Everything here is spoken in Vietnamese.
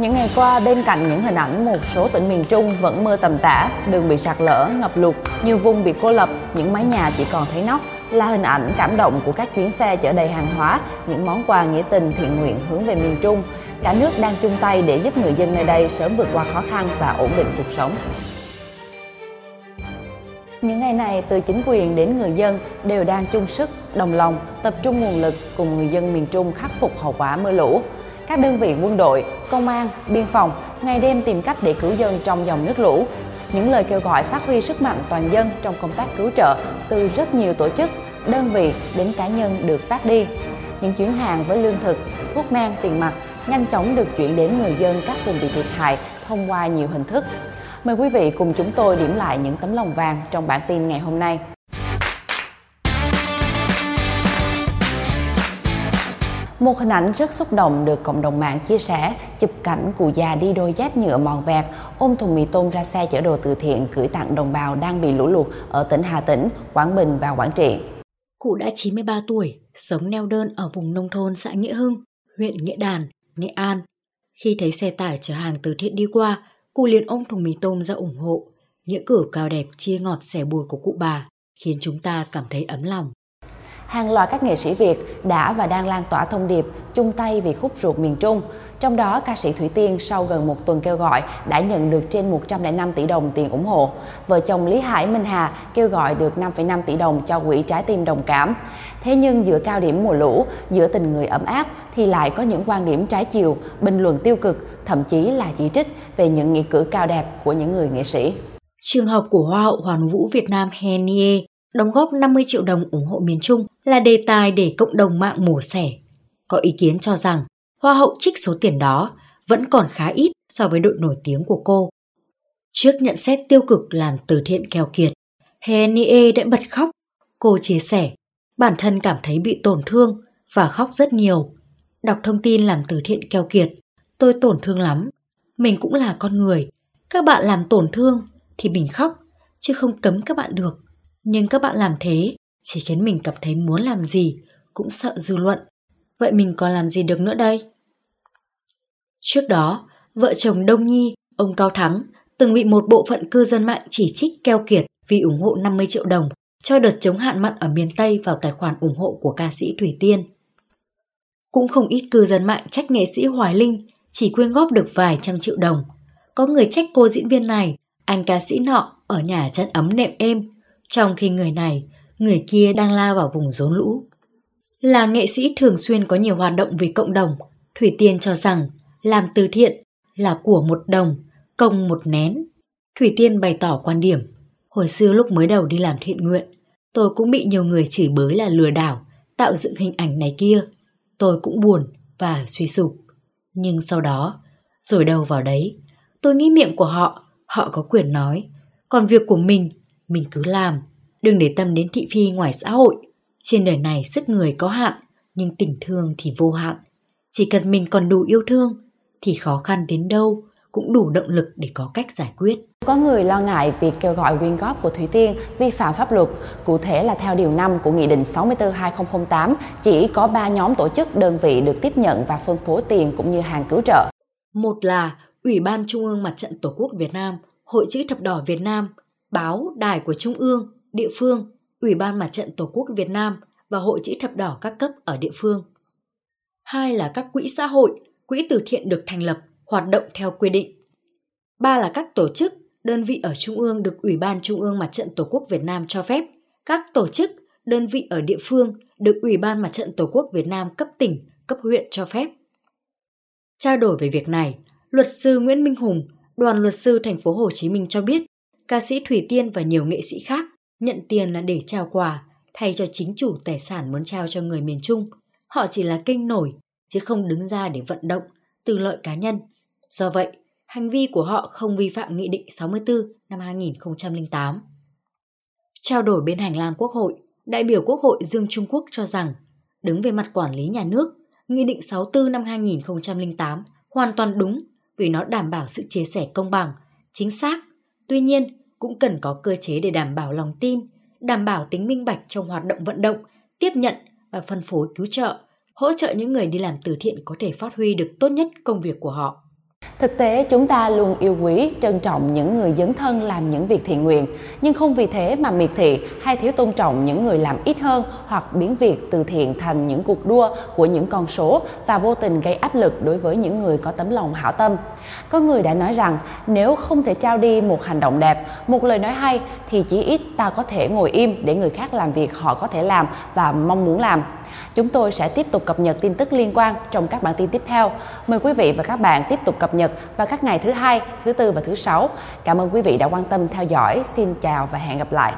Những ngày qua, bên cạnh những hình ảnh một số tỉnh miền Trung vẫn mưa tầm tã, đường bị sạt lở, ngập lụt, nhiều vùng bị cô lập, những mái nhà chỉ còn thấy nóc, là hình ảnh cảm động của các chuyến xe chở đầy hàng hóa, những món quà nghĩa tình thiện nguyện hướng về miền Trung. Cả nước đang chung tay để giúp người dân nơi đây sớm vượt qua khó khăn và ổn định cuộc sống. Những ngày này, từ chính quyền đến người dân đều đang chung sức, đồng lòng, tập trung nguồn lực cùng người dân miền Trung khắc phục hậu quả mưa lũ. Các đơn vị quân đội, công an, biên phòng ngày đêm tìm cách để cứu dân trong dòng nước lũ. Những lời kêu gọi phát huy sức mạnh toàn dân trong công tác cứu trợ từ rất nhiều tổ chức, đơn vị đến cá nhân được phát đi. Những chuyến hàng với lương thực, thuốc men, tiền mặt nhanh chóng được chuyển đến người dân các vùng bị thiệt hại thông qua nhiều hình thức. Mời quý vị cùng chúng tôi điểm lại những tấm lòng vàng trong bản tin ngày hôm nay. Một hình ảnh rất xúc động được cộng đồng mạng chia sẻ, chụp cảnh cụ già đi đôi dép nhựa mòn vẹt, ôm thùng mì tôm ra xe chở đồ từ thiện gửi tặng đồng bào đang bị lũ lụt ở tỉnh Hà Tĩnh, Quảng Bình và Quảng Trị. Cụ đã 93 tuổi, sống neo đơn ở vùng nông thôn xã Nghĩa Hưng, huyện Nghĩa Đàn, Nghệ An. Khi thấy xe tải chở hàng từ thiện đi qua, cụ liền ôm thùng mì tôm ra ủng hộ. Nghĩa cử cao đẹp chia ngọt sẻ bùi của cụ bà khiến chúng ta cảm thấy ấm lòng hàng loạt các nghệ sĩ Việt đã và đang lan tỏa thông điệp chung tay vì khúc ruột miền Trung. Trong đó, ca sĩ Thủy Tiên sau gần một tuần kêu gọi đã nhận được trên 105 tỷ đồng tiền ủng hộ. Vợ chồng Lý Hải Minh Hà kêu gọi được 5,5 tỷ đồng cho quỹ trái tim đồng cảm. Thế nhưng giữa cao điểm mùa lũ, giữa tình người ấm áp thì lại có những quan điểm trái chiều, bình luận tiêu cực, thậm chí là chỉ trích về những nghĩa cử cao đẹp của những người nghệ sĩ. Trường học của Hoa hậu Hoàn vũ Việt Nam Henie đóng góp 50 triệu đồng ủng hộ miền Trung là đề tài để cộng đồng mạng mổ xẻ. Có ý kiến cho rằng Hoa hậu trích số tiền đó vẫn còn khá ít so với đội nổi tiếng của cô. Trước nhận xét tiêu cực làm từ thiện keo kiệt, Henie đã bật khóc. Cô chia sẻ, bản thân cảm thấy bị tổn thương và khóc rất nhiều. Đọc thông tin làm từ thiện keo kiệt, tôi tổn thương lắm. Mình cũng là con người. Các bạn làm tổn thương thì mình khóc, chứ không cấm các bạn được. Nhưng các bạn làm thế chỉ khiến mình cảm thấy muốn làm gì cũng sợ dư luận. Vậy mình còn làm gì được nữa đây? Trước đó, vợ chồng Đông Nhi, ông Cao Thắng từng bị một bộ phận cư dân mạng chỉ trích keo kiệt vì ủng hộ 50 triệu đồng cho đợt chống hạn mặn ở miền Tây vào tài khoản ủng hộ của ca sĩ Thủy Tiên. Cũng không ít cư dân mạng trách nghệ sĩ Hoài Linh chỉ quyên góp được vài trăm triệu đồng. Có người trách cô diễn viên này, anh ca sĩ nọ ở nhà chân ấm nệm êm trong khi người này, người kia đang lao vào vùng rốn lũ. Là nghệ sĩ thường xuyên có nhiều hoạt động vì cộng đồng, Thủy Tiên cho rằng làm từ thiện là của một đồng, công một nén. Thủy Tiên bày tỏ quan điểm, hồi xưa lúc mới đầu đi làm thiện nguyện, tôi cũng bị nhiều người chửi bới là lừa đảo, tạo dựng hình ảnh này kia. Tôi cũng buồn và suy sụp. Nhưng sau đó, rồi đâu vào đấy, tôi nghĩ miệng của họ, họ có quyền nói, còn việc của mình mình cứ làm, đừng để tâm đến thị phi ngoài xã hội. Trên đời này sức người có hạn, nhưng tình thương thì vô hạn. Chỉ cần mình còn đủ yêu thương, thì khó khăn đến đâu cũng đủ động lực để có cách giải quyết. Có người lo ngại việc kêu gọi quyên góp của Thủy Tiên vi phạm pháp luật, cụ thể là theo điều 5 của Nghị định 64-2008, chỉ có 3 nhóm tổ chức đơn vị được tiếp nhận và phân phối tiền cũng như hàng cứu trợ. Một là Ủy ban Trung ương Mặt trận Tổ quốc Việt Nam, Hội chữ thập đỏ Việt Nam, báo, đài của Trung ương, địa phương, Ủy ban Mặt trận Tổ quốc Việt Nam và Hội chữ thập đỏ các cấp ở địa phương. Hai là các quỹ xã hội, quỹ từ thiện được thành lập, hoạt động theo quy định. Ba là các tổ chức, đơn vị ở Trung ương được Ủy ban Trung ương Mặt trận Tổ quốc Việt Nam cho phép. Các tổ chức, đơn vị ở địa phương được Ủy ban Mặt trận Tổ quốc Việt Nam cấp tỉnh, cấp huyện cho phép. Trao đổi về việc này, luật sư Nguyễn Minh Hùng, đoàn luật sư thành phố Hồ Chí Minh cho biết, ca sĩ Thủy Tiên và nhiều nghệ sĩ khác nhận tiền là để trao quà thay cho chính chủ tài sản muốn trao cho người miền Trung. Họ chỉ là kênh nổi, chứ không đứng ra để vận động, từ lợi cá nhân. Do vậy, hành vi của họ không vi phạm Nghị định 64 năm 2008. Trao đổi bên hành lang Quốc hội, đại biểu Quốc hội Dương Trung Quốc cho rằng, đứng về mặt quản lý nhà nước, Nghị định 64 năm 2008 hoàn toàn đúng vì nó đảm bảo sự chia sẻ công bằng, chính xác. Tuy nhiên, cũng cần có cơ chế để đảm bảo lòng tin, đảm bảo tính minh bạch trong hoạt động vận động, tiếp nhận và phân phối cứu trợ, hỗ trợ những người đi làm từ thiện có thể phát huy được tốt nhất công việc của họ. Thực tế, chúng ta luôn yêu quý, trân trọng những người dấn thân làm những việc thiện nguyện, nhưng không vì thế mà miệt thị hay thiếu tôn trọng những người làm ít hơn hoặc biến việc từ thiện thành những cuộc đua của những con số và vô tình gây áp lực đối với những người có tấm lòng hảo tâm. Có người đã nói rằng nếu không thể trao đi một hành động đẹp, một lời nói hay thì chỉ ít ta có thể ngồi im để người khác làm việc họ có thể làm và mong muốn làm. Chúng tôi sẽ tiếp tục cập nhật tin tức liên quan trong các bản tin tiếp theo. Mời quý vị và các bạn tiếp tục cập nhật vào các ngày thứ hai, thứ tư và thứ sáu. Cảm ơn quý vị đã quan tâm theo dõi. Xin chào và hẹn gặp lại.